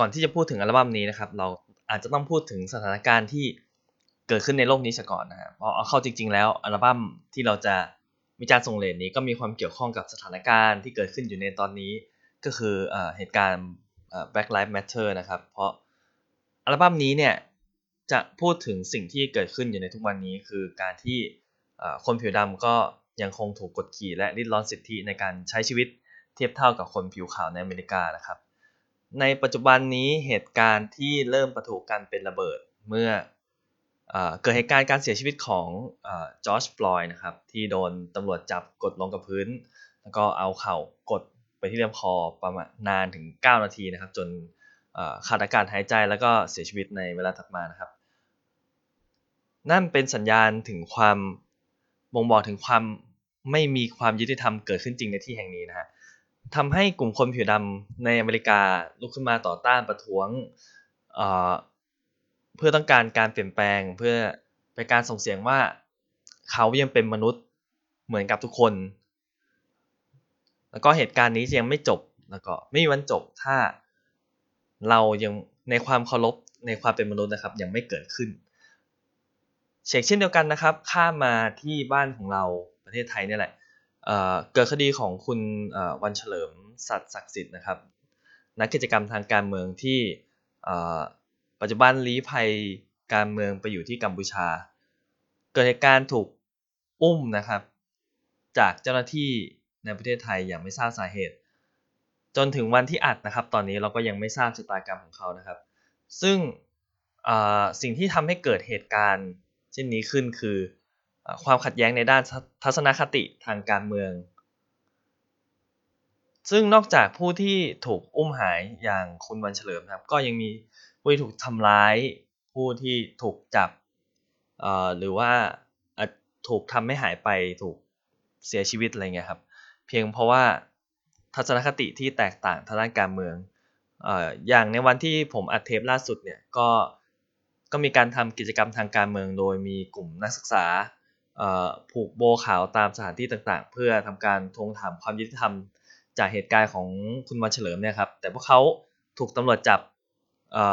ก่อนที่จะพูดถึงอัลบั้มนี้นะครับ เราอาจจะต้องพูดถึงสถานการณ์ที่เกิดขึ้นในโลกนี้ซะก่อนนะครับเพราะเอาเข้าจริง ๆ แล้วอัลบั้มที่เราจะมีการส่งเลนนี้ก็มีความเกี่ยวข้องกับสถานการณ์ที่เกิดขึ้นอยู่ในตอนนี้ ก็คือเอเหตุการณ์ Black Lives Matter นะครับ เพราะอัลบั้มนี้เนี่ยจะพูดถึงสิ่งที่เกิดขึ้นอยู่ในทุกวันนี้ คือการที่คนผิวดำก็ยังคงถูกกดขี่และริดรอนสิทธิในการใช้ชีวิตเทียบเท่ากับคนผิวขาวในอเมริกานะครับ ในปัจจุบันนี้เหตุการณ์ที่เริ่มประทุกันเป็นระเบิดเมื่อเกิดเหตุการณ์การเสียชีวิตของจอร์จฟลอยด์นะครับที่โดนตำรวจจับกดลงกับพื้น แล้วก็เอาเข่ากดไปที่ลำคอประมาณนานถึง 9 นาทีนะครับ จนขาดอากาศหายใจแล้วก็เสียชีวิตในเวลาถัดมานะครับ นั่นเป็นสัญญาณถึงความบ่งบอกถึงความไม่มีความยุติธรรมเกิดขึ้นจริงในที่แห่งนี้นะฮะ ทำให้กลุ่มคนผิวดำในอเมริกาลุกขึ้นมาต่อต้านประท้วงเเพื่อต้องการการเปลี่ยนแปลงเพื่อเป็นการส่งเสียงว่าเขายังเป็นมนุษย์เหมือนกับทุกคน แล้วก็เหตุการณ์นี้ยังไม่จบแล้วก็ไม่มีวันจบถ้าเรายังในความเคารพในความเป็นมนุษย์นะครับ ยังไม่เกิดขึ้นเชกเช่นเดียวกันนะครับ ข้ามมาที่บ้านของเราประเทศไทยนี่แหละ เกิดคดีของคุณวันเฉลิมสัตว์ศักดิ์สิทธิ์นะครับ นักกิจกรรมทางการเมืองที่ปัจจุบันลี้ภัยการเมืองไปอยู่ที่กัมพูชา เกิดเหตุการณ์ถูกอุ้มนะครับ จากเจ้าหน้าที่ในประเทศไทยอย่างไม่ทราบสาเหตุ จนถึงวันที่อัดนะครับ ตอนนี้เราก็ยังไม่ทราบชะตากรรมของเขานะครับ ซึ่งสิ่งที่ทำให้เกิดเหตุการณ์ เช่นนี้ขึ้นคือ ความขัดแย้งในด้านทัศนคติทางการเมือง ซึ่งนอกจากผู้ที่ถูกอุ้มหายอย่างคุณวันเฉลิมครับ ก็ยังมีผู้ที่ถูกทำร้าย ผู้ที่ถูกจับหรือว่าถูกทำให้หายไปถูกเสียชีวิตอะไรเงี้ยครับเพียงเพราะว่าทัศนคติที่แตกต่างทางด้านการเมืองอย่างในวันที่ผมอัดเทปล่าสุดเนี่ยก็ก็มีการทำกิจกรรมทางการเมืองโดยมีกลุ่มนักศึกษา ผูกโบขาวตามสถานที่ต่างๆ เพื่อทำการทวงถามความยุติธรรม จากเหตุการณ์ของคุณวันเฉลิมเนี่ยครับแต่พวกเขาถูกตำรวจจับ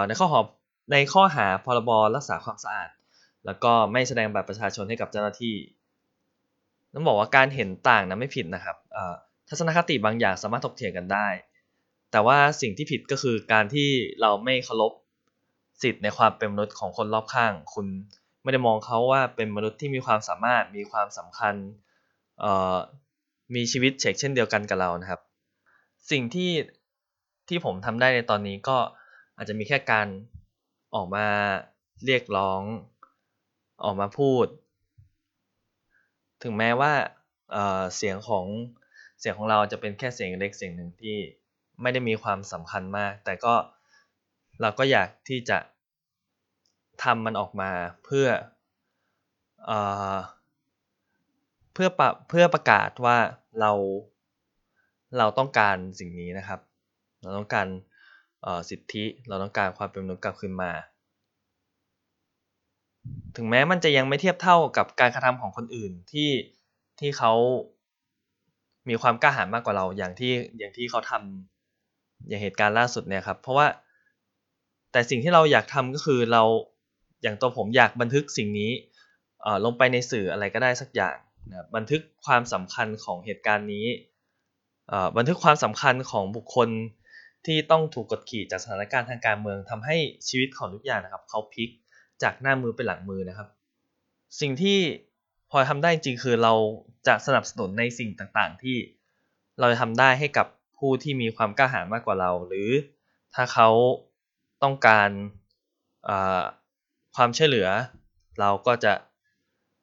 ในข้อหาในข้อหาพรบรักษาความสะอาด แล้วก็ไม่แสดงบัตรประชาชนให้กับเจ้าหน้าที่ต้องบอกว่าการเห็นต่างนะไม่ผิดนะครับทัศนคติบางอย่างสามารถถกเถียงกันได้ แต่ว่าสิ่งที่ผิดก็คือการที่เราไม่เคารพสิทธิ์ในความเป็นมนุษย์ของคนรอบข้าง คุณ ไม่ได้มองเขาว่าเป็นมนุษย์ที่มีความสามารถมีความสำคัญมีชีวิตเฉกเช่นเดียวกันกับเรานะครับ สิ่งที่ที่ผมทำได้ในตอนนี้ก็อาจจะมีแค่การออกมาเรียกร้อง ออกมาพูด ถึงแม้ว่าเเสียงของเสียงของเราจะเป็นแค่เสียงเล็กเสียงหนึ่งที่ไม่ได้มีความสำคัญมาก แต่ก็เราก็อยากที่จะ ทำมันออกมาเพื่อเอ่อเพื่อปะเพื่อประกาศว่าเราเราต้องการสิ่งนี้นะครับ เราต้องการสิทธิเราต้องการความเป็นมนุษย์กลับคืนมา ถึงแม้มันจะยังไม่เทียบเท่ากับการกระทำของคนอื่นที่ที่เขามีความกล้าหาญมากกว่าเราอย่างที่อย่างที่เขาทำอย่างเหตุการณ์ล่าสุดเนี่ยครับ เพราะว่าแต่สิ่งที่เราอยากทำก็คือเรา อย่างตัวผมอยากบันทึกสิ่งนี้ลงไปในสื่ออะไรก็ได้สักอย่างนะบันทึกความสำคัญของเหตุการณ์นี้บันทึกความสำคัญของบุคคลที่ต้องถูกกดขี่จากสถานการณ์ทางการเมืองทำให้ชีวิตของทุกอย่างนะครับเขาพลิกจากหน้ามือไปหลังมือนะครับ สิ่งที่พอทำได้จริงคือเราจะสนับสนุนในสิ่งต่างๆ ที่เราจะทำได้ให้กับผู้ที่มีความกล้าหาญมากกว่าเรา หรือถ้าเขาต้องการ ความช่วยเหลือ เราก็จะ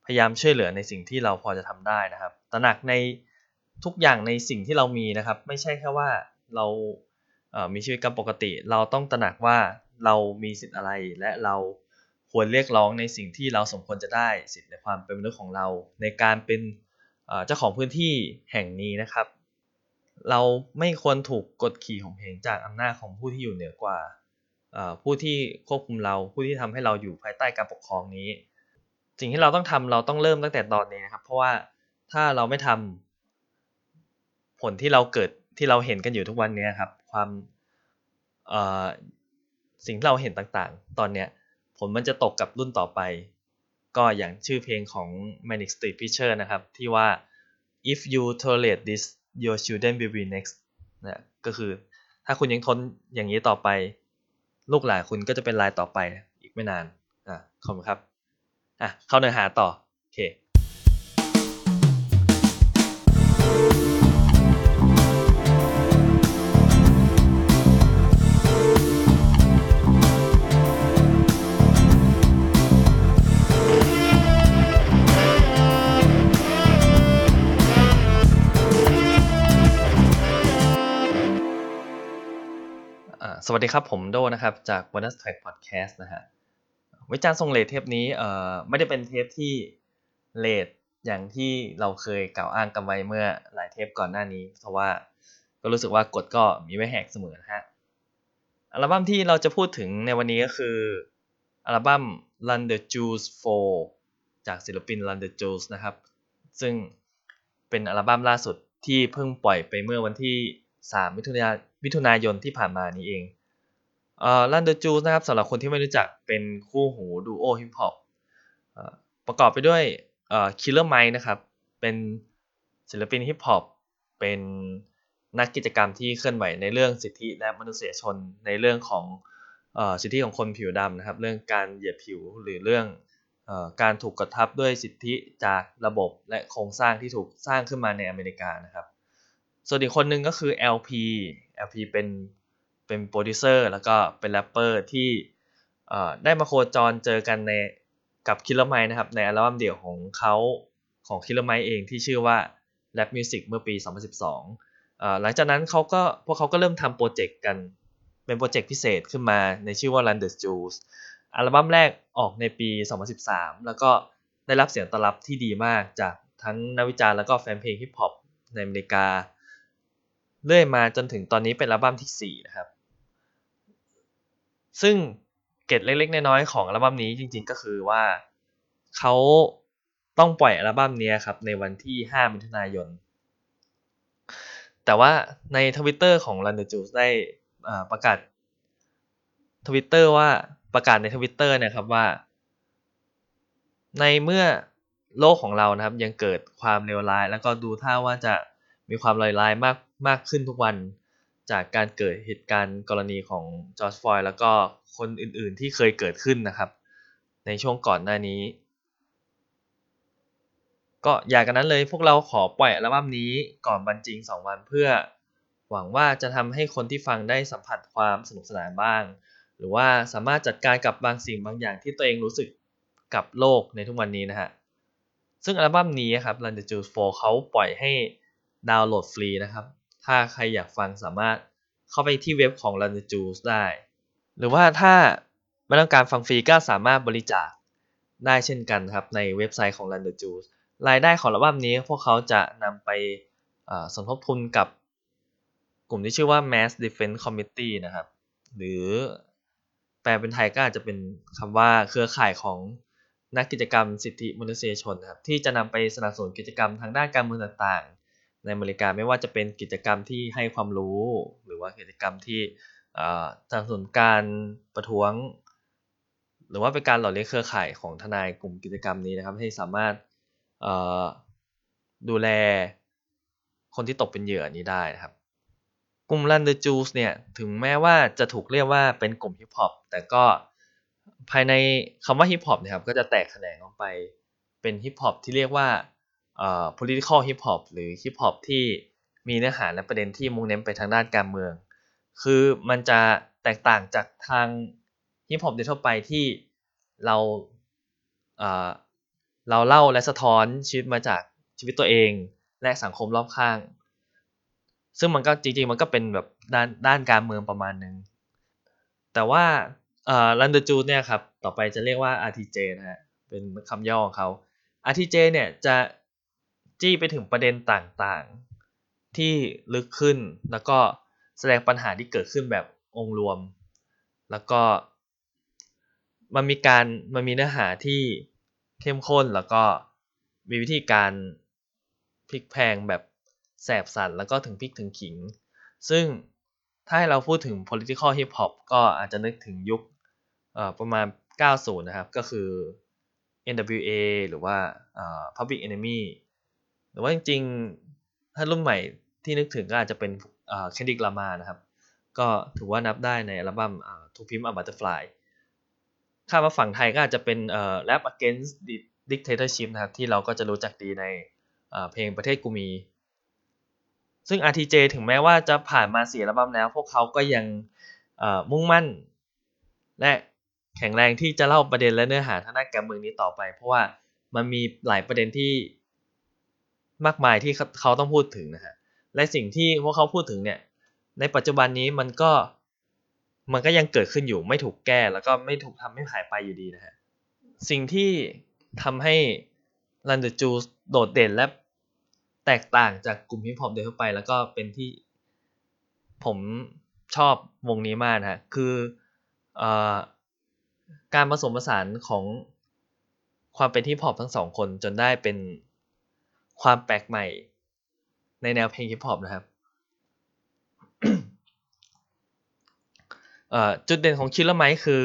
พยายามช่วยเหลือในสิ่งที่เราพอจะทำได้นะครับ ตระหนักในทุกอย่างในสิ่งที่เรามีนะครับ ไม่ใช่แค่ว่าเรามีชีวิตกันปกติ เราต้องตระหนักว่าเรามีสิทธิ์อะไรและเราควรเรียกร้องในสิ่งที่เราสมควรจะได้สิทธิ์ในความเป็นมนุษย์ของเรา ในการเป็นเจ้าของพื้นที่แห่งนี้นะครับ เราไม่ควรถูกกดขี่ของเพลงจากอำนาจของผู้ที่อยู่เหนือกว่า ผู้ที่ควบคุมเราผู้ที่ทำให้เราอยู่ภายใต้การปกครองนี้ สิ่งที่เราต้องทำเราต้องเริ่มตั้งแต่ตอนนี้นะครับ เพราะว่าถ้าเราไม่ทำผลที่เราเกิดที่เราเห็นกันอยู่ทุกวันนี้ครับ ความสิ่งที่เราเห็นต่างๆ ตอนเนี้ยผลมันจะตกกับรุ่นต่อไป ก็อย่างชื่อเพลงของ Manic Street Preacher นะครับ ที่ว่า if you tolerate this your children will be next นะก็คือถ้าคุณยังทนอย่างนี้ต่อไป ลูกหลานคุณก็จะเป็นรายต่อไปอีกไม่นานอะขอบคุณครับอะเข้าเนื้อหาต่อโอเค สวัสดีครับ ผมโดนะครับ จาก Bonus Track Podcast นะฮะวิจารณ์ทรงเลทเทปนี้เอ่อไม่ได้เป็นเทปที่เลทอย่างที่เราเคยกล่าวอ้างกันไว้เมื่อหลายเทปก่อนหน้านี้ เพราะว่าก็รู้สึกว่ากฎก็มีไม่แหกเสมอนะฮะ อัลบั้มที่เราจะพูดถึงในวันนี้ก็คือ อัลบั้ม Run the Jewels 4จากศิลปิน Run the Jewels นะครับ ซึ่งเป็นอัลบั้มล่าสุดที่เพิ่งปล่อยไปเมื่อวันที่ 3 มิถุนายน มิถุนายนที่ผ่านมานี้เองเอ่อ Run The Jewels นะครับสำหรับคนที่ไม่รู้จักเป็นคู่หูดูโอฮิปฮอปประกอบไปด้วยเอ่อ Killer Mike นะครับ เป็นศิลปินฮิปฮอปเป็นนักกิจกรรมที่เคลื่อนไหวในเรื่องสิทธิและมนุษยชนในเรื่องของอสิทธิของคนผิวดำนะครับ เรื่องการเหยียดผิวหรือเรื่องอการถูกกดทับด้วยสิทธิจากระบบและโครงสร้างที่ถูกสร้างขึ้นมาในอเมริกานะครับ ส่วนอีกคนหนึ่งก็คือ El-P El-P เป็นเป็นโปรดิวเซอร์แล้วก็เป็นแรปเปอร์ที่ได้มาโคจรเจอกันในกับ Killer Mike นะครับ ในอัลบั้มเดี่ยวของเขาของ Killer Mike เองที่ชื่อว่า Rap Music เมื่อปี 2012 หลังจากนั้นเขาก็พวกเขาก็เริ่มทำโปรเจกต์กันเป็นโปรเจกต์พิเศษขึ้นมาในชื่อว่า Run the Jewels อัลบั้มแรกออกในปี 2013 แล้วก็ได้รับเสียงตอบรับที่ดีมากจากทั้งนักวิจารณ์แล้วก็แฟนเพลงฮิปฮอปในอเมริกา เรื่อยมาจนถึงตอนนี้เป็นอัลบั้มที่ 4 นะครับ ซึ่งเกร็ดเล็กๆ น้อยๆ ของอัลบั้มนี้จริงๆ ก็คือว่าเขาต้องปล่อยอัลบั้มนี้ครับในวันที่ 5 มิถุนายน แต่ว่าในทวิตเตอร์ของ Run the Jewels ได้ประกาศทวิตเตอร์ว่าประกาศในทวิตเตอร์นะครับว่า ในเมื่อโลกของเรานะครับยังเกิดความเลวร้าย แล้วก็ดูท่าว่าจะ มีความเลวร้ายมากมากขึ้นทุกวันจากการเกิดเหตุการณ์กรณีของจอร์จ ฟลอยด์แล้วก็คนอื่นๆที่เคยเกิดขึ้นนะครับ ในช่วงก่อนหน้านี้ ก็อย่ากระนั้นเลยพวกเราขอปล่อยอัลบั้มนี้ก่อนวันจริง 2 วันเพื่อ หวังว่าจะทำให้คนที่ฟังได้สัมผัสความสนุกสนานบ้าง หรือว่าสามารถจัดการกับบางสิ่งบางอย่างที่ตัวเองรู้สึกกับโลกในทุกวันนี้นะฮะซึ่งอัลบั้มนี้ครับ Run the Juice 4เขาปล่อยให้ ดาวน์โหลดฟรีนะครับ ถ้าใครอยากฟังสามารถเข้าไปที่เว็บของ Run the Juice ได้ หรือว่าถ้าไม่ต้องการฟังฟรีก็สามารถบริจาคได้เช่นกันครับในเว็บไซต์ของ Run the Juice รายได้ของอัลบั้มนี้พวกเขาจะนำไปสมทบทุนกับกลุ่มที่ชื่อว่า Mass Defense Committee นะครับ หรือแปลเป็นไทยก็อาจจะเป็นคำว่าเครือข่ายของนักกิจกรรมสิทธิมนุษยชนครับที่จะนำไปสนับสนุนกิจกรรมทางด้านการเมืองต่าง ในอเมริกาไม่ว่าจะเป็นกิจกรรมที่ให้ความรู้ หรือว่ากิจกรรมที่สนับสนุนการประท้วง หรือว่าเป็นการหล่อเลี้ยงเครือข่ายของทนายกลุ่มกิจกรรมนี้นะครับ ให้สามารถดูแลคนที่ตกเป็นเหยื่อนี้ได้นะครับ กลุ่ม Run the Juice เนี่ยถึงแม้ว่าจะถูกเรียกว่าเป็นกลุ่มฮิปฮอปแต่ก็ภายในคำว่าฮิปฮอปนะครับก็จะแตกแขนงออกไปเป็นฮิปฮอปที่เรียกว่า political hip hop หรือ hip hop ที่มีเนื้อหาและประเด็นที่มุ่งเน้นไปทางด้านการเมือง คือมันจะแตกต่างจากทางฮิปฮอปทั่วไปที่เราเราเล่าและสะท้อนชีวิตมาจากชีวิตตัวเองและสังคมรอบข้าง ซึ่งมันก็จริงๆ มันก็เป็นแบบด้านด้านการเมืองประมาณนึง แต่ว่าลันเดอร์จูดเนี่ยครับ ต่อไปจะเรียกว่า RTJ นะฮะ เป็นคำย่อของเขา RTJ เนี่ยจะ จี้ไปถึงประเด็นต่างๆ ที่ลึกขึ้นแล้วก็แสดงปัญหาที่เกิดขึ้นแบบองค์รวม แล้วก็มันมีการมันมีเนื้อหาที่เข้มข้นแล้วก็มีวิธีการพลิกแพงแบบแสบสันแล้วก็ถึงพลิกถึงขิง ซึ่งถ้าให้เราพูดถึง political hip hop ก็อาจจะนึกถึงยุคประมาณ 90 นะครับ ก็คือ NWA หรือว่า Public Enemy หรือว่าจริงๆ ถ้ารุ่นใหม่ที่นึกถึงก็อาจจะเป็นเคนดิกลามานะครับ ก็ถือว่านับได้ในอัลบั้ม To Pimp a Butterfly ข้ามาฝั่งไทยก็อาจจะเป็น Rap Against Dictatorship นะครับ ที่เราก็จะรู้จักดีในเพลงประเทศกูมี ซึ่ง RTJ ถึงแม้ว่าจะผ่านมาสี่อัลบั้มแล้ว พวกเขาก็ยังมุ่งมั่น และแข็งแรงที่จะเล่าประเด็นและเนื้อหาทางด้านการเมืองนี้ต่อไป เพราะว่ามันมีหลายประเด็นที่ มากมายที่เขาต้องพูดถึงนะฮะและสิ่งที่พวกเขาพูดถึงเนี่ยในปัจจุบันนี้มันก็มันก็ยังเกิดขึ้นอยู่ไม่ถูกแก้แล้วก็ไม่ถูกทำให้หายไปอยู่ดีนะฮะสิ่งที่ทำให้ Run the Jewels โดดเด่นและแตกต่างจากกลุ่มฮิปฮอปโดยทั่วไป แล้วก็เป็นที่ผมชอบวงนี้มากนะฮะคืออการผสมผสานของความเป็นฮิปฮอปทั้งสองคนจนได้เป็น ความแปลกใหม่ ในแนวเพลงฮิปฮอปนะครับจุดเด่นของคิลเลอร์ไมค์คือ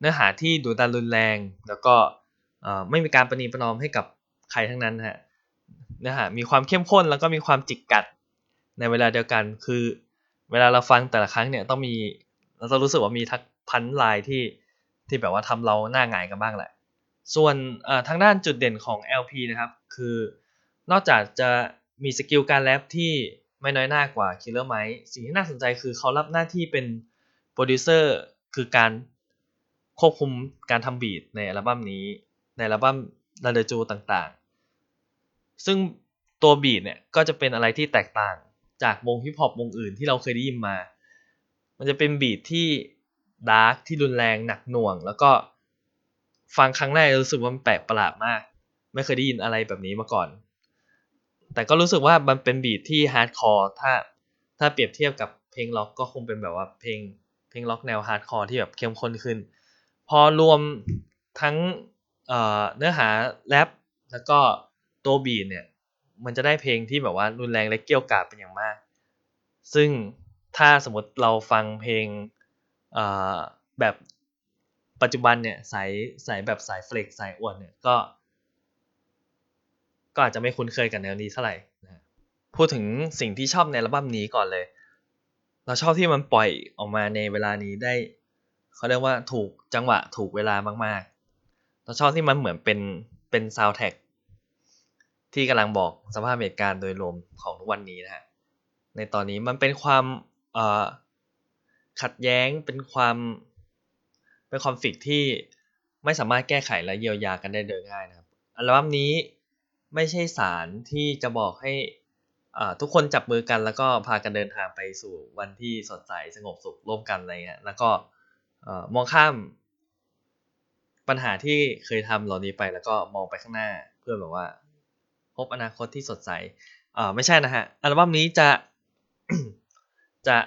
เนื้อหาที่ดุดันรุนแรง แล้วก็ไม่มีการประนีประนอมให้กับใครทั้งนั้นฮะเนื้อหามีความเข้มข้นแล้วก็มีความจิกกัดในเวลาเดียวกันคือ เวลาเราฟังแต่ละครั้งเนี่ยต้องมีเราจะรู้สึกว่ามีทักพันลายที่ที่แบบว่าทำเราหน้าหงายกันบ้างแหละ ส่วนทางด้านจุดเด่นของ El-P นะครับ คือ นอกจากจะมี skill การแรปที่ไม่น้อยหน้ากว่า Killer Mike สิ่งที่น่าสนใจคือเขารับหน้าที่เป็นโปรดิวเซอร์คือการควบคุมการทำ beat ในอัลบั้มนี้ ในอัลบั้ม Run the Jewels ต่างๆ ซึ่งตัว beat เนี่ยก็จะเป็นอะไรที่แตกต่างจากวงฮิปฮอปวงอื่นที่เราเคยได้ยินมา มันจะเป็น beat ที่ dark ที่รุนแรงหนักหน่วง แล้วก็ฟังครั้งแรกรู้สึกว่ามันแปลกประหลาดมาก ไม่เคยได้ยินอะไรแบบนี้มาก่อน แต่ก็รู้สึกว่ามันเป็น beat ที่ hardcore ถ้าถ้าเปรียบเทียบกับเพลงร็อกก็คงเป็นแบบว่าเพลงเพลงร็อกแนว hardcore ที่แบบเข้มข้นขึ้น พอรวมทั้งเนื้อหาแรปแล้วก็ตัวบีทเนี่ย มันจะได้เพลงที่แบบว่ารุนแรงและเกี่ยวกาดเป็นอย่างมาก ซึ่งถ้าสมมติเราฟังเพลงแบบปัจจุบันเนี่ยสายสายแบบสายเฟล็กสายอ้วนเนี่ยก็ ก็อาจจะไม่คุ้นเคยกับแนวนี้เท่าไหร่นะพูดถึงสิ่งที่ชอบในอัลบั้มนี้ก่อนเลย เราชอบที่มันปล่อยออกมาในเวลานี้ได้เขาเรียกว่าถูกจังหวะถูกเวลามากๆ เราชอบที่มันเหมือนเป็นเป็นซาวแท็กที่กำลังบอกสภาพเหตุการณ์โดยรวมของทุกวันนี้นะฮะ ในตอนนี้มันเป็นความขัดแย้งเป็นความเป็นคอนฟ lict ที่ไม่สามารถแก้ไขและเยียวยากันได้โดยง่ายนะครับอัลบั้มนี้ ไม่ใช่สารที่จะบอกให้ทุกคนจับมือกันแล้วก็พากันเดินทางไปสู่วันที่สดใสสงบสุขร่วมกันอะไรเงี้ยแล้วก็มองข้ามปัญหาที่เคยทำเหล่านี้ไปแล้วก็มองไปข้างหน้าเพื่อแบบว่า พบอนาคตที่สดใสไม่ใช่นะฮะอัลบั้มนี้จะจะ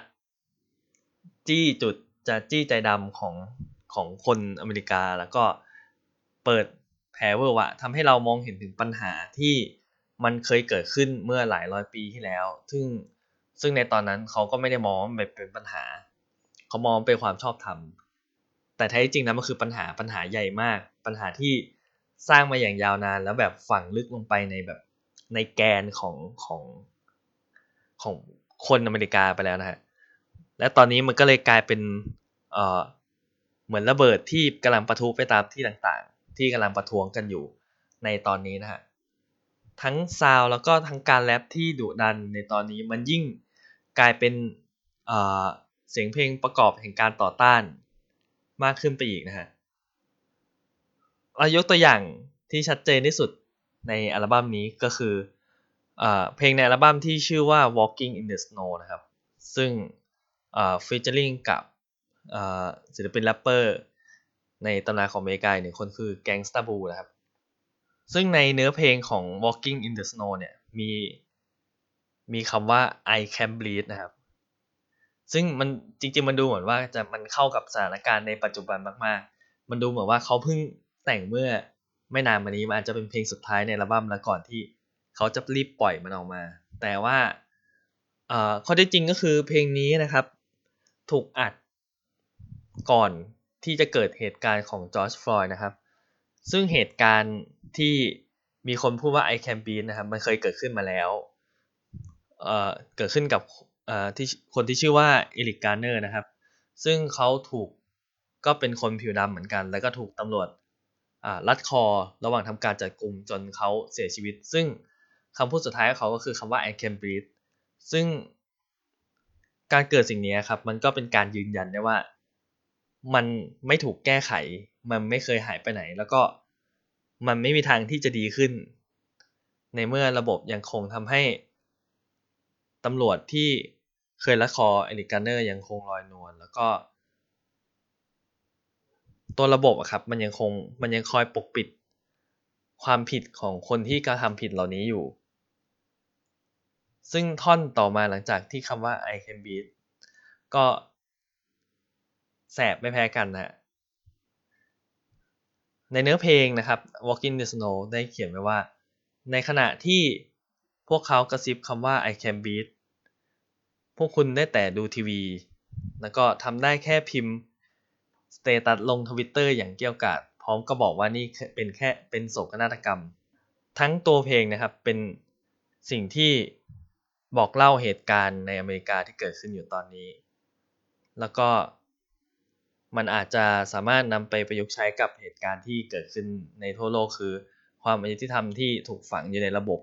จี้จุดจะจี้ใจดำของของคนอเมริกาแล้วก็เปิด แผลเวอร์วะทำให้เรามองเห็นถึงปัญหาที่มันเคยเกิดขึ้นเมื่อหลายร้อยปีที่แล้ว ซึ่งซึ่งในตอนนั้นเขาก็ไม่ได้มองว่าเป็นปัญหา เขามองเป็นความชอบธรรม แต่แท้จริงนะมันคือปัญหาปัญหาใหญ่มาก ปัญหาที่สร้างมาอย่างยาวนานแล้วแบบฝังลึกลงไปในแบบในแกนของของของคนอเมริกาไปแล้วนะฮะ และตอนนี้มันก็เลยกลายเป็นเอ่อเหมือนระเบิดที่กำลังประทุไปตามที่ต่าง ที่กำลังประท้วงกันอยู่ในตอนนี้นะฮะทั้งซาวแล้วก็ทั้งการแรปที่ดุดันในตอนนี้มันยิ่งกลายเป็นเเสียงเพลงประกอบแห่งการต่อต้านมากขึ้นไปอีกนะฮะเรายกตัวอย่างที่ชัดเจนที่สุดในอัลบั้มนี้ก็คืออเพลงในอัลบั้มที่ชื่อว่า Walking in the Snow นะครับ ซึ่งฟีเจอริงกับศิลปินแรปเปอร์ ในตำนานของอเมริกาหนึ่งคนคือ Gangsta Boo นะครับ ซึ่งในเนื้อเพลงของ Walking in the Snow เนี่ยมีมีคำว่า I can breathe นะครับ ซึ่งมันจริง ๆ มันดูเหมือนว่าจะมันเข้ากับสถานการณ์ในปัจจุบันมากๆ มันดูเหมือนว่าเขาเพิ่งแต่งเมื่อไม่นานมานี้มันอาจจะเป็นเพลงสุดท้ายในอัลบั้มแล้วก่อนที่เขาจะรีบปล่อยมันออกมา แต่ว่าข้อเท็จจริงก็คือเพลงนี้นะครับ ถูกอัดก่อน ที่จะเกิดเหตุการณ์ของจอร์จฟลอยด์นะครับ ซึ่งเหตุการณ์ที่มีคนพูดว่า I can be นะครับ มันเคยเกิดขึ้นมาแล้ว เอ่อ เกิดขึ้นกับเอ่อที่คนที่ชื่อว่าเอริกการ์เนอร์นะครับ ซึ่งเขาถูกก็เป็นคนผิวดำเหมือนกัน แล้วก็ถูกตำรวจรัดคอระหว่างทำการจับกลุ่มจนเขาเสียชีวิต ซึ่งคำพูดสุดท้ายของเขาก็คือคำว่า I can breathe ซึ่งการเกิดสิ่งนี้ครับ มันก็เป็นการยืนยันได้ว่า มันไม่ถูกแก้ไข มันไม่เคยหายไปไหน แล้วก็มันไม่มีทางที่จะดีขึ้น ในเมื่อระบบยังคงทำให้ตำรวจที่เคยละคอเอริกการเนอร์ยังคงลอยนวลแล้วก็ ตัวระบบอะครับมันยังคงมันยังคอยปกปิดความผิดของคนที่กระทำผิดเหล่านี้อยู่ ซึ่งท่อนต่อมาหลังจากที่คำว่า I can beat ก็ แสบไม่แพ้กันนะในเนื้อเพลงนะครับ Walking the Snow ได้เขียนไว้ว่า ในขณะที่พวกเขากระซิบคำว่า I can beat พวกคุณได้แต่ดูทีวี แล้วก็ทำได้แค่พิมพ์ status ลงทวิตเตอร์อย่างเกรี้ยวกราดพร้อมก็บอกว่านี่เป็นแค่เป็นโศกนาฏกรรม ทั้งตัวเพลงนะครับเป็นสิ่งที่บอกเล่าเหตุการณ์ในอเมริกาที่เกิดขึ้นอยู่ตอนนี้ แล้วก็ มันอาจจะสามารถนำไปประยุกต์ใช้กับเหตุการณ์ที่เกิดขึ้นในทั่วโลกคือ ความอยุติธรรมที่ถูกฝังอยู่ในระบบ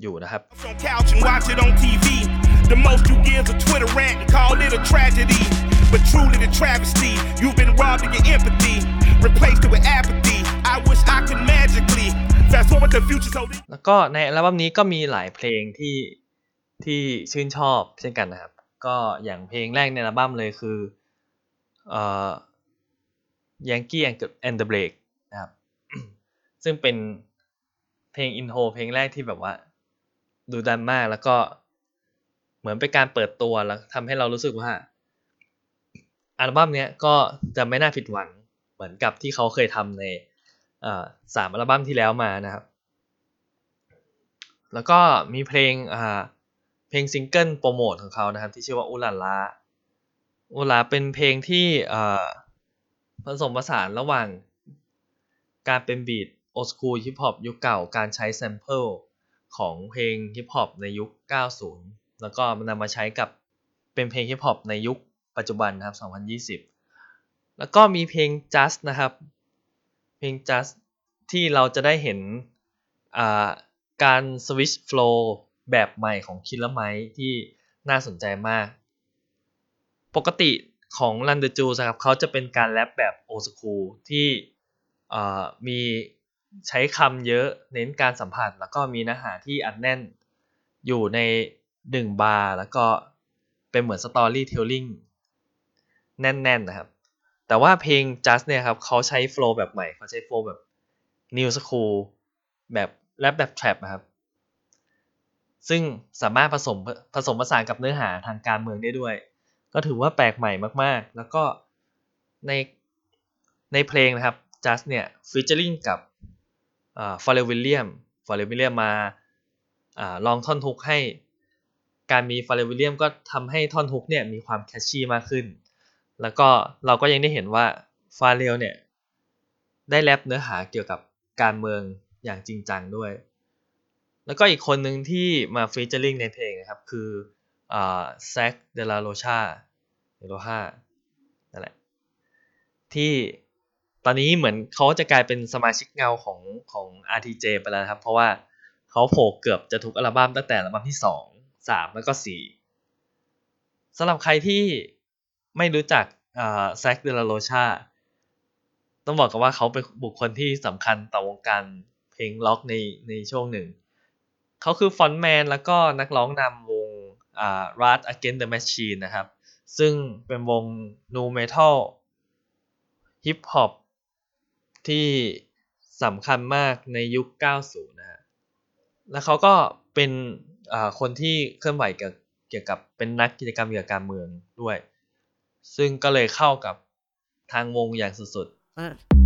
อยู่นะครับ on couch and watch it on TV. The most you give is a Twitter rant and call it a tragedy. But truly the travesty, you've been robbed of your empathy, replaced it with apathy. I wish I could magically fast forward the future so this แล้วก็ในอัลบั้มนี้ก็มีหลายเพลงที่ที่ชื่นชอบเช่นกันนะครับ ก็อย่างเพลงแรกในอัลบั้มเลยคือ เอ่อ Yankee and the Break นะครับ ซึ่งเป็นเพลง intro เพลงแรกที่แบบว่า ดุดันมากแล้วก็เหมือนเป็นการเปิดตัวแล้วทำให้เรารู้สึกว่าอัลบั้มเนี้ยก็จะไม่น่าผิดหวังเหมือนกับที่เขาเคยทำในสามอัลบั้มที่แล้วมานะครับ แล้วก็มีเพลงเพลงซิงเกิลโปรโมทของเขานะครับ ที่ชื่อว่า Ooh La La Ooh La La เป็นเพลงที่อ่าผสมผสานระหว่าง การเป็น beat old school ฮิปฮอปยุคเก่าการใช้ sample ของเพลงฮิปฮอปในยุค 90 แล้วก็นำมาใช้กับเป็นเพลงฮิปฮอปในยุคปัจจุบันนะครับ 2020 แล้วก็มีเพลง Just นะครับ เพลง Just ที่เราจะได้เห็นอ่าการ switch flow แบบใหม่ของ Killer Mikeที่น่าสนใจมาก ปกติของ Run the Jewels ครับเขาจะเป็นการแรปแบบโอ h คูลที่มีใช้คำเยอะเน้นการสัมผัส แล้วก็มีเนื้อหาที่อัดแน่นอยู่ในหนึ่งบาร์แล้วก็เป็นเหมือน storytelling แน่นๆนะครับ แต่ว่าเพลง Just เนี่ยครับเขาใช้ flow แบบใหม่เขาใช้ flow แบบ New School แบบแรปแบบ Trap นะครับ ซึ่งสามารถผสมผสมผสานกับเนื้อหาทางการเมืองได้ด้วย ก็ถือว่าแปลกใหม่มากๆ แล้วก็ในในเพลงนะครับ Just เนี่ย featuring กับอ่า Pharrell Williams Pharrell Williams มาอ่าร้องท่อนฮุกให้ การมี Pharrell Williams ก็ทำให้ท่อนฮุกเนี่ยมีความ catchy มากขึ้น แล้วก็เราก็ยังได้เห็นว่าฟาเรลเนี่ยได้แรปเนื้อหาเกี่ยวกับการเมืองอย่างจริงจังด้วย แล้วก็อีกคนหนึ่งที่มาฟีเจอริงในเพลงนะครับ คือ แซคเดลาโรชาเดโรฮานั่นแหละที่ตอนนี้เหมือนเขาจะกลายเป็นสมาชิกเงาของของ RTJ ไปแล้วครับ เพราะว่าเขาโผล่เกือบจะทุกอัลบั้มตั้งแต่อัลบั้มที่สองสามแล้วก็สี่สำหรับใครที่ไม่รู้จัก Zack de la Rocha ต้องบอกกันว่าเขาเป็นบุคคลที่สำคัญต่อวงการเพลงร็อกในในช่วงหนึ่ง เขาคือ frontman แล้วก็นักร้องนำวง Rage Against the Machine นะครับ ซึ่งเป็นวง nu metal ฮิปฮอปที่สำคัญมากในยุค 90 นะฮะ แล้วเขาก็เป็นอ่าคนที่เคลื่อนไหวเกี่ยวเกี่ยวกับเป็นนักกิจกรรมเกี่ยวกับการเมืองด้วย ซึ่งก็เลยเข้ากับทางวงอย่างสุดๆ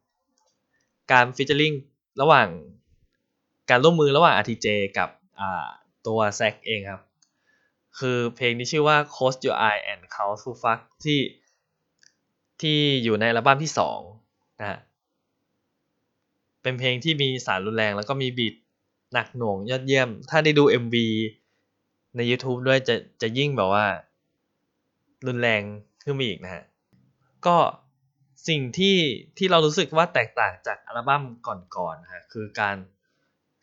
การฟิชเชอร์ลิงระหว่างการร่วมมือระหว่าง RTJ กับตัวแซกเองครับ คือเพลงที่ชื่อว่า Close Your Eye and Count to Fuck ที่ที่อยู่ในอัลบั้มที่สองนะฮะเป็นเพลงที่มีสารรุนแรงแล้วก็มีบีทหนักหน่วงยอดเยี่ยม ถ้าได้ดู MV ใน YouTube ด้วยจะจะยิ่งแบบว่า รุนแรงขึ้นมาอีกนะฮะ ก็ สิ่งที่ที่เรารู้สึกว่าแตกต่างจากอัลบั้มก่อนๆนะฮะคือการ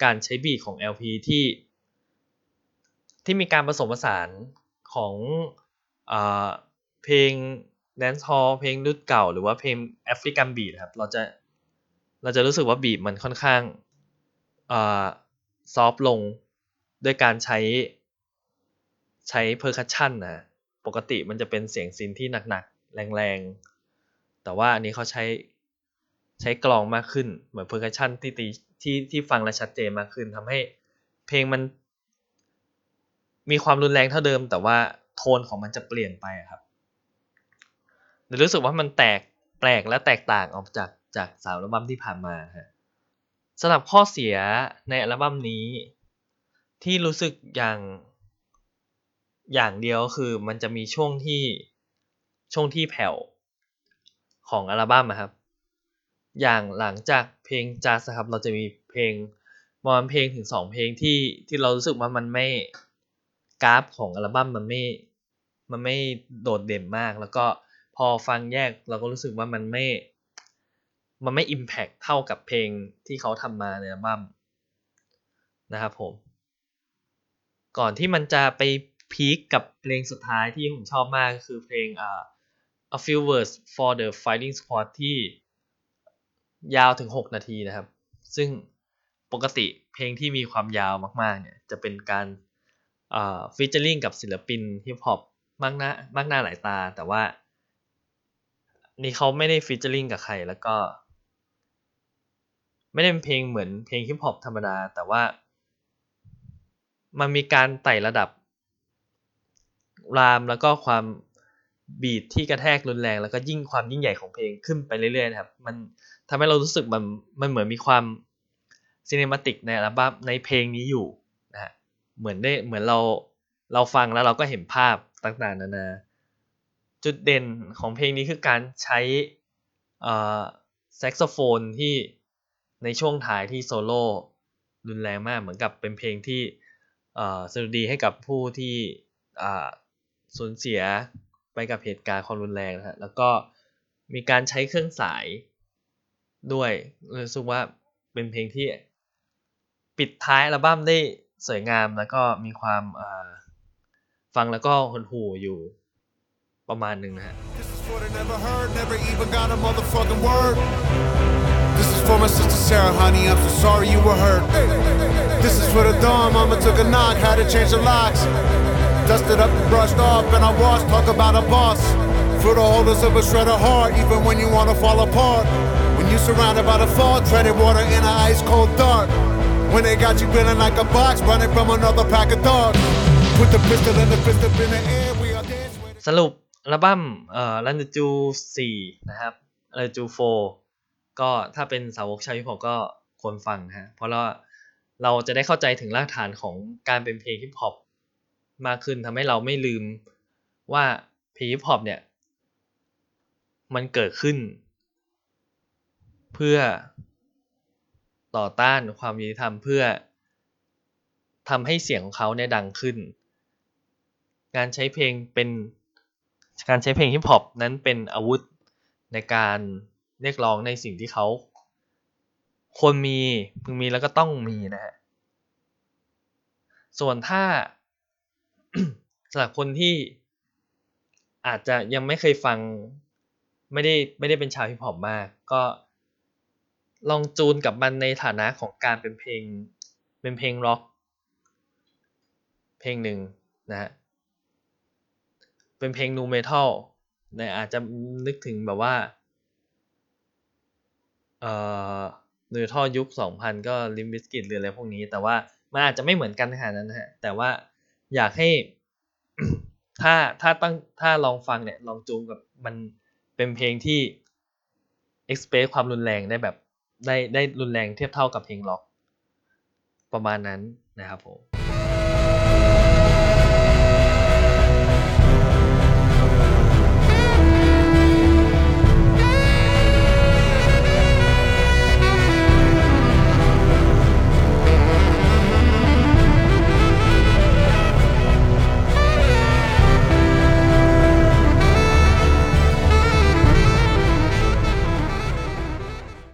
การใช้บีทของ LP ที่ ที่มีการผสมผสานของเอ่อเพลง Dance Hall เพลงรุ่นเก่า หรือว่าเพลง African beat ครับเราจะเราจะรู้สึกว่า beat มันค่อนข้างเอ่อ soft ลงด้วยการใช้ใช้ percussion นะฮะปกติมันจะเป็นเสียง synth ที่หนักๆ แรงๆ แต่ว่าอันนี้เขาใช้ใช้กลองมากขึ้น เหมือน percussion ที่ตีที่ที่ฟังและชัดเจนมากขึ้นทำให้เพลงมัน มีความรุนแรงเท่าเดิม แต่ว่าโทนของมันจะเปลี่ยนไปครับเลยรู้สึกว่ามันแตกแปลกและแตกต่างออกจากจากสามอัลบั้มที่ผ่านมาฮะสำหรับข้อเสียในอัลบั้มนี้ ที่รู้สึกอย่างอย่างเดียวคือมันจะมีช่วงที่ช่วงที่แผ่ว ของอัลบั้มอะครับ อย่างหลังจากเพลงจัสครับ เราจะมีเพลงประมาณเพลงถึงสองเพลงที่ที่เรารู้สึกว่ามันไม่กราฟของอัลบั้มมันไม่มันไม่โดดเด่นมาก แล้วก็พอฟังแยกเราก็รู้สึกว่ามันไม่ มันไม่อิมแพคเท่ากับเพลงที่เขาทำมาในอัลบั้มนะครับผม ก่อนที่มันจะไปพีคกับเพลงสุดท้ายที่ผมชอบมากก็คือเพลงอ่า A Few Words for the Firing Squad ที่ยาวถึง 6 นาทีนะครับ ซึ่งปกติเพลงที่มีความยาวมาก ๆ เนี่ย จะเป็นการ featuring กับศิลปินฮิปฮอปมากหน้ามากหน้าหลายตา แต่ว่า นี่เขาไม่ได้ featuring กับใคร แล้วก็ ไม่ได้เป็นเพลงเหมือนเพลงฮิปฮอปธรรมดา แต่ว่า มันมีการไต่ระดับ รามแล้วก็ความ beat ที่กระแทกรุนแรง แล้วก็ยิ่งความยิ่งใหญ่ของเพลงขึ้นไปเรื่อยๆนะครับ มันทำให้เรารู้สึกมันมันเหมือนมีความ cinematic ในอัลบั้มในเพลงนี้อยู่นะฮะเหมือนได้เหมือนเราเราฟังแล้วเราก็เห็นภาพต่างๆนานา จุดเด่นของเพลงนี้คือการใช้แซกโซโฟนที่ในช่วงท้ายที่โซโล่รุนแรงมากเหมือนกับเป็นเพลงที่สดุดีให้กับผู้ที่สูญเสีย ไปกับเหตุการณ์ความรุนแรงนะฮะแล้วก็มีการใช้เครื่องสายด้วยรู้สึกว่าเป็นเพลงที่ปิดท้ายอัลบั้มได้สวยงามแล้วก็มีความฟังแล้วก็หดหู่อยู่ประมาณหนึ่งนะฮะ This is for my sister Sarah, honey, I'm so sorry you were hurt. This is for the dawn, mama took a knock, how to change the locks. Dusted up and brushed off, and I was talk about a boss. For the holders of a shredder heart, even when you wanna fall apart. When you surrounded by the fog, treaded water in an ice cold dark. When they got you feeling like a box, running from another pack of dogs. Put the pistol and the fist up in the air, we are dancing. สรุปอัลบั้มเอ่อรันจูสี่นะครับรันจูโฟก็ถ้าเป็นสาวกชาวฮิปฮอปก็ควรฟังฮะเพราะเราเราจะได้เข้าใจถึงรากฐานของการเป็นเพลงฮิปฮอป มากขึ้นทำให้เราไม่ลืมว่าเพลงฮิปฮอปเนี่ย มันเกิดขึ้น เพื่อต่อต้านความยุติธรรมเพื่อทำให้เสียงของเขาเนี่ยดังขึ้น การใช้เพลงเป็นการใช้เพลงฮิปฮอปนั้นเป็นอาวุธในการเรียกร้องในสิ่งที่เขาควรมีพึงมีแล้วก็ต้องมีนะฮะส่วนถ้า สำหรับคนที่อาจจะยังไม่เคยฟัง ไม่ได้ไม่ได้เป็นชาวฮิปฮอปมาก ก็ลองจูนกับมันในฐานะของการเป็นเพลง เป็นเพลงร็อก เพลงหนึ่งนะฮะเป็นเพลง nu metal เนี่ยอาจจะนึกถึงแบบว่า เอ่อ nu metal ยุค 2000 ก็ Limp Bizkit หรืออะไรพวกนี้ แต่ว่ามันอาจจะไม่เหมือนกันขนาดนั้นนะฮะแต่ว่า อยากให้ถ้าถ้าตั้งถ้าลองฟังเนี่ยลองจูนกับมันเป็นเพลงที่ express ความรุนแรงได้แบบได้ได้รุนแรงเทียบเท่ากับเพลงร็อก ประมาณนั้นนะครับผม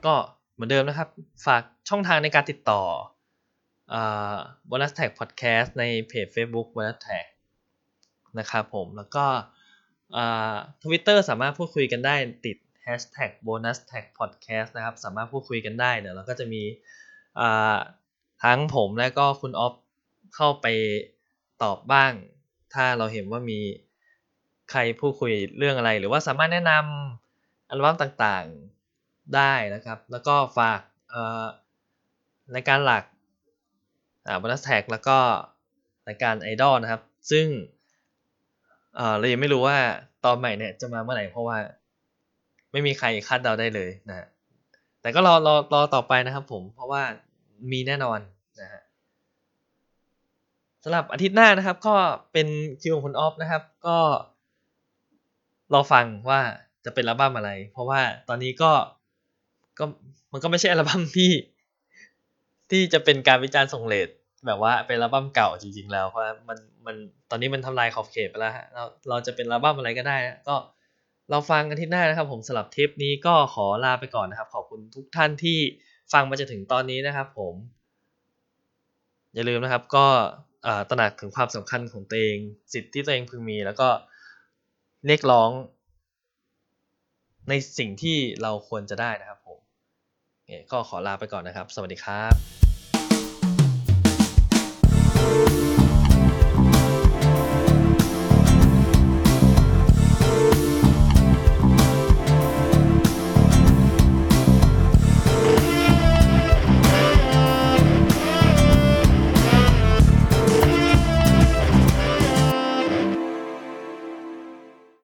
ก็เหมือนเดิมนะครับ ฝากช่องทางในการติดต่อ bonus tag podcast ในเพจ Facebook bonus tag นะครับผม แล้วก็ทวิตเตอร์สามารถพูดคุยกันได้ติด hashtag bonus tag podcast นะครับ สามารถพูดคุยกันได้เดี๋ยวเราก็จะมีทั้งผมและก็คุณออฟเข้าไปตอบบ้าง ถ้าเราเห็นว่ามีใครพูดคุยเรื่องอะไร หรือว่าสามารถแนะนำอัลบั้มต่าง ได้นะครับ แล้วก็ฝากรายการหลักอ่า bonus tag แล้วก็รายการไอดอลนะครับ ซึ่งเรายังไม่รู้ว่าตอนใหม่เนี่ยจะมาเมื่อไหร่เพราะว่าไม่มีใครคาดเดาได้เลยนะฮะแต่ก็รอรอรอต่อไปนะครับผม เพราะว่ามีแน่นอนนะฮะสำหรับอาทิตย์หน้านะครับ ก็เป็นคิวของคุณออฟนะครับ ก็รอฟังว่าจะเป็นอัลบั้มอะไร เพราะว่าตอนนี้ก็ ก็มันก็ไม่ใช่อัลบั้มที่ ที่จะเป็นการวิจารณ์ส่งเลทแบบว่าเป็นอัลบั้มเก่าจริง ๆ แล้วเพราะมันมันตอนนี้มันทำลายขอบเขตไปแล้วเราเราจะเป็นอัลบั้มอะไรก็ได้นะก็เราฟังกันที่หน้านะครับ ผมสำหรับเทปนี้ก็ขอลาไปก่อนนะครับ ขอบคุณทุกท่านที่ฟังมาจนถึงตอนนี้นะครับ ผม อย่าลืมนะครับ ก็อ่อตระหนักถึงความสำคัญของตัวเองสิทธิ์ที่ตัวเองพึงมี แล้วก็เรียกร้อง ในสิ่งที่เราควรจะได้นะครับ ก็ขอลาไปก่อนนะครับ สวัสดีครับ